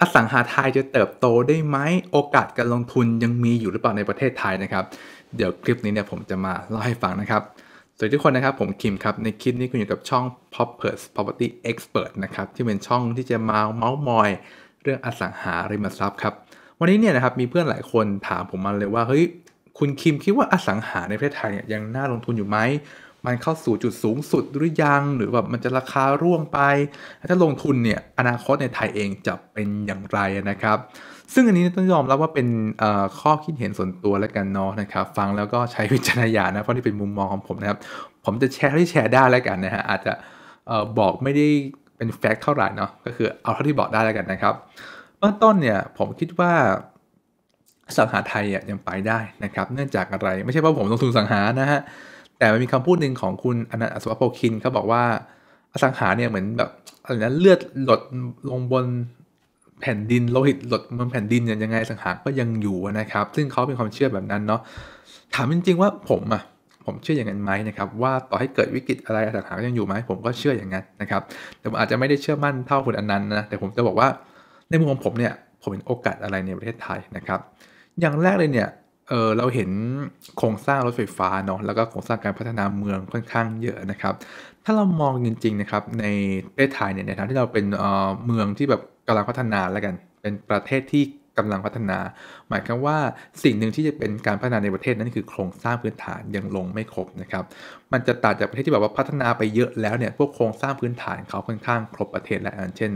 อสังหาไทยจะเติบโตได้ไหมโอกาสการลงทุนยังมีอยู่หรือเปล่าในประเทศไทยนะครับ เดี๋ยวคลิปนี้เนี่ยผมจะมาเล่าให้ฟังนะครับสวัสดีทุกคนนะครับ ผมคิมครับ ในคลิปนี้คุณอยู่กับช่อง Poppers Property Expert นะครับ ที่เป็นช่องที่จะมาเมาส์มอย เรื่องอสังหาริมทรัพย์ครับ วันนี้เนี่ยนะครับมีเพื่อนหลายคนถามผมมาเลยว่าเฮ้ยคุณคิมคิดว่าอสังหาในประเทศไทยเนี่ยยังน่าลงทุนอยู่ไหม มันเข้าสู่จุดสูงสุดหรือยังหรือแบบมันจะราคาร่วงไป ถ้าลงทุนเนี่ยอนาคตในไทยเองจะเป็นอย่างไรนะครับ ซึ่งอันนี้ต้องยอมรับว่าเป็นข้อคิดเห็นส่วนตัวแล้วกันเนาะนะครับ ฟังแล้วก็ใช้วิจารณญาณนะเพราะนี่เป็นมุมมองของผมนะครับ ผมจะแชร์ที่แชร์ได้แล้วกันนะฮะอาจจะบอกไม่ได้เป็นแฟกต์เท่าไหร่เนาะก็คือเอาเท่าที่บอกได้แล้วกันนะครับเบื้องต้นเนี่ยผมคิดว่าสังหาไทยยังไปได้นะครับ เนื่องจากอะไรไม่ใช่ว่าผมลงทุนสังหานะฮะ แต่มันมีคำพูดหนึ่งของคุณอนันต์อสวโพคินเขาบอกว่าอสังหาเนี่ยเหมือนแบบอะไรนะเลือดหลดลงบนแผ่นดินโลหิตหลดบนแผ่นดินเนี่ยยังไงสังหาก็ยังอยู่นะครับ ซึ่งเขาเป็นความเชื่อแบบนั้นเนาะถามจริงๆว่าผมอะผมเชื่ออย่างนั้นไหมนะครับ ว่าต่อให้เกิดวิกฤตอะไรอสังหาก็ยังอยู่ไหมผมก็เชื่ออย่างนั้นนะครับแต่ผมอาจจะไม่ได้เชื่อมั่นเท่าคุณอนันต์นะแต่ผมจะบอกว่าในมุมของผมเนี่ยผมเห็นโอกาสอะไรในประเทศไทยนะครับ อย่างแรกเลยเนี่ย เออเราเห็นโครงสร้างรถไฟฟ้าเนาะแล้วก็โครงสร้างการพัฒนาเมืองค่อนข้างเยอะนะครับ ถ้าเรามองจริงๆนะครับในประเทศไทยเนี่ยในฐานะที่เราเป็นเเมืองที่แบบกำลังพัฒนาแล้วกัน เป็นประเทศที่กำลังพัฒนา หมายความว่าสิ่งหนึ่งที่จะเป็นการพัฒนาในประเทศนั้นคือโครงสร้างพื้นฐานยังลงไม่ครบนะครับ มันจะต่างจากประเทศที่แบบว่าพัฒนาไปเยอะแล้วเนี่ยพวกโครงสร้างพื้นฐานเขาค่อนข้างครบประเทศแล้วเช่น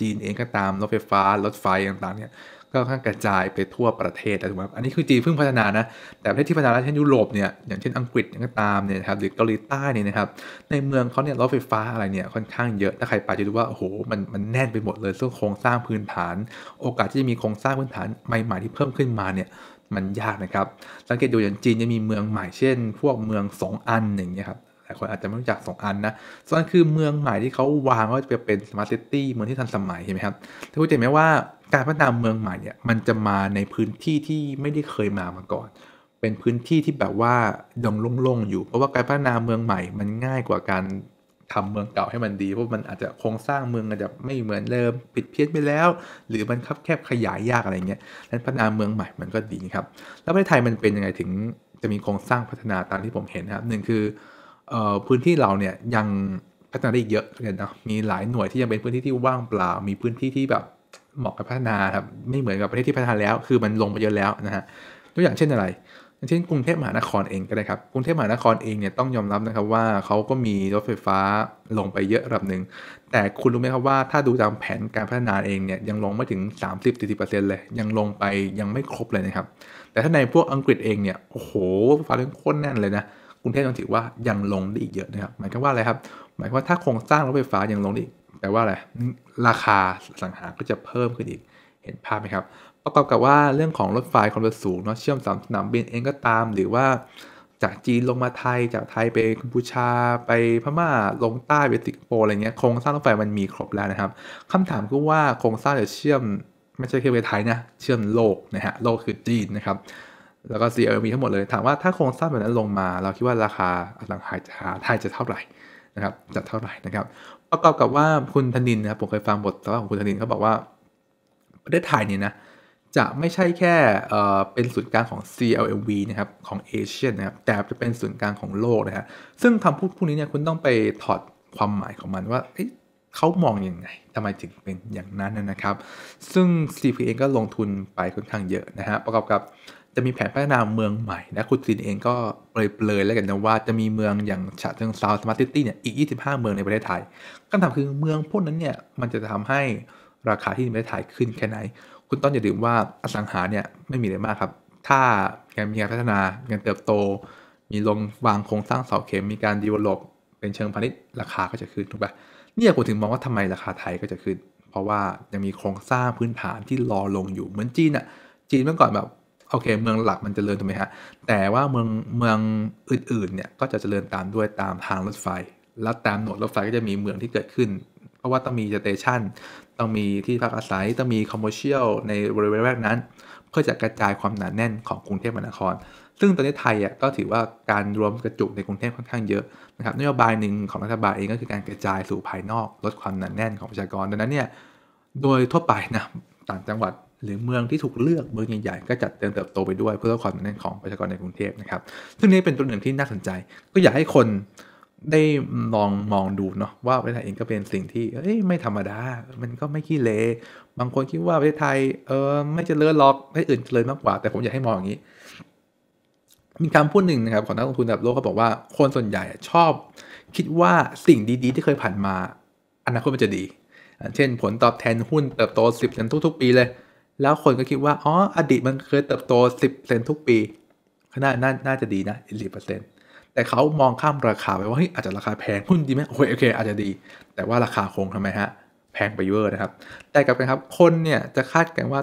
จีนเองก็ตามรถไฟฟ้ารถไฟต่างๆเนี่ย ก็ค่อนกระจายไปทั่วประเทศถูกไหมอันนี้คือจีนเพิ่งพัฒนานะ แต่ประเทศที่พัฒนาเช่นยุโรปเนี่ยอย่างเช่นอังกฤษก็ตามเนี่ยครับหรือเกาหลีใต้เนี่ยนะครับในเมืองเขาเนี่ยรถไฟฟ้าอะไรเนี่ยค่อนข้างเยอะถ้าใครไปจะรู้ว่าโอ้โหมันมันแน่นไปหมดเลยเรื่องโครงสร้างพื้นฐาน โอกาสที่จะมีโครงสร้างพื้นฐานใหม่ๆที่เพิ่มขึ้นมาเนี่ยมันยากนะครับ สังเกตดูอย่างจีนจะมีเมืองใหม่เช่น พวกเมืองสองอันอย่างเงี้ยครับหลายคนอาจจะไม่รู้จัก 2 อันนะส่วนคือเมืองใหม่ที่เขาวางว่าจะเป็น Smart City เมืองที่ทันสมัยใช่ไหมครับถ้าคุณเห็นไหมว่า การพัฒนาเมืองใหม่เนี่ยมันจะมาในพื้นที่ที่ไม่ได้เคยมามาก่อน เป็นพื้นที่ที่แบบว่าดงโล่งๆอยู่ เพราะว่าการพัฒนาเมืองใหม่ มันง่ายกว่าการทำเมืองเก่าให้มันดี เพราะมันอาจจะโครงสร้างเมืองอาจจะไม่เหมือนเดิมปิดเพี้ยนไปแล้ว หรือมันคับแคบขยายยากอะไรเงี้ยนั้นพัฒนาเมืองใหม่มันก็ดีครับ แล้วประเทศไทยมันเป็นยังไงถึงจะมีโครงสร้างพัฒนาตามที่ผมเห็นครับหนึ่งคือพื้นที่เราเนี่ยยังพัฒนาได้เยอะเลยนะมีหลายหน่วยที่ยังเป็นพื้นที่ที่ว่างเปล่า มีพื้นที่ที่แบบ เหมาะกับพัฒนาครับไม่เหมือนกับประเทศที่พัฒนาแล้ว คือมันลงไปเยอะแล้วนะฮะตัวอย่างเช่นอะไรอย่างเช่นกรุงเทพมหานครเองก็ได้ครับกรุงเทพมหานครเองเนี่ยต้องยอมรับนะครับว่าเขาก็มีรถไฟฟ้าลงไปเยอะระดับหนึ่งแต่คุณรู้ไหมครับว่าถ้าดูตามแผนการพัฒนาเองเนี่ยยังลงไม่ถึง 30-40%เลยยังลงไปยังไม่ครบเลยนะครับแต่ถ้าในพวกอังกฤษเองเนี่ยโอ้โหฟ้าเรื่องโคตรแน่นเลยนะกรุงเทพยังถือว่ายังลงได้อีกเยอะนะครับหมายความว่าอะไรครับหมายความว่าถ้าโครงสร้างรถไฟฟ้ายังลงได้อีก แปลว่าอะไรราคาสังหาก็จะเพิ่มขึ้นอีกเห็นภาพไหมครับ ประกอบกับว่าเรื่องของรถไฟความเร็วสูงเนาะเชื่อมสามสนามบินเองก็ตาม หรือว่าจากจีนลงมาไทยจากไทยไปกัมพูชาไปพม่าลงใต้ไปสิงคโปร์อะไรเงี้ยโครงสร้างรถไฟมันมีครบแล้วนะครับคำถามคือว่าโครงสร้างจะเชื่อมไม่ใช่แค่ไปไทยนะเชื่อมโลกนะฮะโลกคือจีนนะครับแล้วก็ CLV ทั้งหมดเลย ถามว่าถ้าโครงสร้างแบบนั้นลงมา เราคิดว่าราคาอสังหาไทยจะเท่าไหร่ นะครับจะเท่าไหร่นะครับประกอบกับว่าคุณธนินนะครับผมเคยฟังบทสัมภาษณ์ของคุณธนินเขาบอกว่าประเทศไทยเนี่ยนะจะไม่ใช่แค่เป็นศูนย์กลางของ CLMV นะครับของเอเชียนะครับแต่จะเป็นศูนย์กลางของโลกนะฮะซึ่งคำพูดพวกนี้เนี่ยคุณต้องไปถอดความหมายของมันว่าเขามองอยังไงทำไมถึงเป็นอย่างนั้นนะครับ ซึ่ง CP เองก็ลงทุนไปค่อนข้างเยอะนะฮะประกอบกับ จะมีแผนพัฒนาเมืองใหม่นะคุณซินเองก็เปรยๆแล้วกันนะว่าจะมีเมืองอย่างฉะเชิงเทรา Smart City เนี่ยอีก 25 เมืองในประเทศไทยคำถามคือเมืองพวกนั้นเนี่ยมันจะทำให้ราคาที่ในประเทศไทยขึ้นแค่ไหน คุณต้องอย่าลืมว่าอสังหาเนี่ยไม่มีอะไรมากครับ ถ้าการมีการพัฒนาการเติบโต มีลงวางโครงสร้างเสาเข็มมีการ develop เป็นเชิงพาณิชย์ราคาก็จะขึ้นถูกปะเนี่ยผมถึงมองว่าทำไมราคาไทยก็จะขึ้น เพราะว่ายังมีโครงสร้างพื้นฐานที่รอลงอยู่เหมือนจีนอะจีนเมื่อก่อนแบบ โอเค เมืองหลักมันจเจริญถูกไหมฮะแต่ว่าเมืองเมืองอื่นๆเนี่ยก็จะเจริญตามด้วยตามทางรถไฟ แล้วตามหนวดรถไฟก็จะมีเมืองที่เกิดขึ้น เพราะว่าต้องมี station ต้องมีที่พักอาศัยต้องมี commercial ในบริเวณละแวกนั้น เพื่อจะกระจายความหนาแน่นของกรุงเทพมหานคร ซึ่งตอนนี้ไทยอะก็ถือว่าการรวมกระจุกในกรุงเทพค่อนข้างเยอะนะครับนโยบายหนึ่งของรัฐบาลเองก็คือการกระจายสู่ภายนอก ลดความหนาแน่นของประชากรดังนั้นเนี่ยโดยทั่วไปนะต่างจังหวัด หรือเมืองที่ถูกเลือกเมืองใหญ่ๆก็จะเติบเติบโตไปด้วยเพื่อลดความหนาแน่นของประชากรในกรุงเทพนะครับ ซึ่งนี่เป็นตัวหนึ่งที่น่าสนใจ ก็อยากให้คนได้ลองมองดูเนาะว่าประเทศไทยเองก็เป็นสิ่งที่เอ้ยไม่ธรรมดา มันก็ไม่ขี้เลบางคนคิดว่าประเทศไทยเออไม่เจริญหรอกประเทศอื่นเจริญมากกว่า แต่ผมอยากให้มองอย่างนี้ มีคำพูดหนึ่งนะครับของนักลงทุนระดับโลกเขาบอกว่าคนส่วนใหญ่ชอบ คิดว่าสิ่งดีๆ ที่เคยผ่านมาอนาคตมันจะดี เช่นผลตอบแทนหุ้นเติบโต 10เซนทุกๆ ปีเลย แล้วคนก็คิดว่า อ๋อ อดีตมันเคยเติบโต 10เซนทุกปีขนาดน่าน่าจะดีนะสิบเปอร์เซ็นต์แต่เขามองข้ามราคาไปว่าเฮ้ยอาจจะราคาแพงหุ้นดีไหมโอเคโอเค อาจจะดี แต่ว่าราคาคงทำไมฮะ แพงไปเยอะนะครับ แต่กลับกันครับ คนเนี่ยจะคาดกันว่า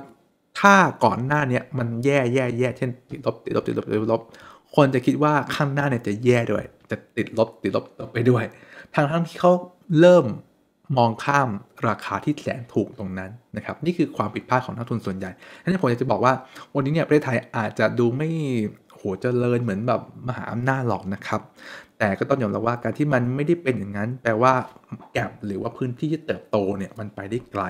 ถ้าก่อนหน้านี้มันแย่แย่แย่เช่นติดลบติดลบติดลบติดลบ คนจะคิดว่าข้างหน้าเนี่ยจะแย่ด้วย จะติดลบติดลบไปด้วยทางทั้งที่เขาเริ่ม มองข้ามราคาที่แสนถูกตรงนั้นนะครับ นี่คือความผิดพลาดของนักทุนส่วนใหญ่ดังนั้นผมอยากจะบอกว่าวันนี้เนี่ยประเทศไทยอาจจะดูไม่โหเจริญเหมือนแบบมหาอำนาจหรอกนะครับ แต่ก็ต้องยอมรับว่าการที่มันไม่ได้เป็นอย่างนั้น แปลว่าแกลบหรือว่าพื้นที่ที่เติบโตเนี่ยมันไปได้ไกล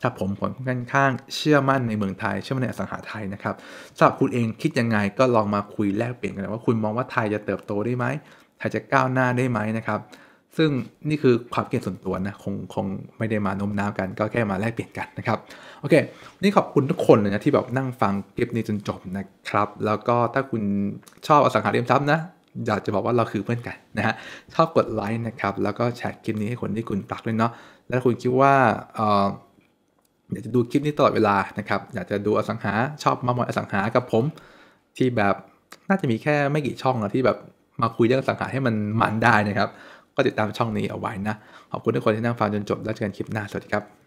ถ้าผมผลค่อนข้างเชื่อมั่นในเมืองไทย เชื่อมั่นในอสังหาไทยนะครับสำหรับคุณเองคิดยังไงก็ลองมาคุยแลกเปลี่ยนกันว่าคุณมองว่าไทยจะเติบโตได้ไหมไทยจะก้าวหน้าได้ไหมนะครับ ซึ่งนี่คือความเกลียดส่วนตัวนะคงคงไม่ได้มาโน้มน้าวกัน ก็แค่มาแลกเปลี่ยนกันนะครับโอเค นี่ขอบคุณทุกคนเลยนะที่แบบนั่งฟังคลิปนี้จนจบนะครับ แล้วก็ถ้าคุณชอบอสังหาริมทรัพย์นะอยากจะบอกว่าเราคือเพื่อนกันนะฮะชอบกดไลค์นะครับ แล้วก็แชร์คลิปนี้ให้คนที่คุณรักด้วยเนาะแล้วคุณคิดว่าอยากจะดูคลิปนี้ตลอดเวลานะครับ อยากจะดูอสังหาชอบมามอยอสังหากับผม ที่แบบน่าจะมีแค่ไม่กี่ช่องนะที่แบบมาคุยเรื่องอสังหาให้มันมันได้นะครับ ก็ติดตามช่องนี้เอาไว้นะ ขอบคุณทุกคนที่นั่งฟังจนจบแล้วเจอกันคลิปหน้าสวัสดีครับ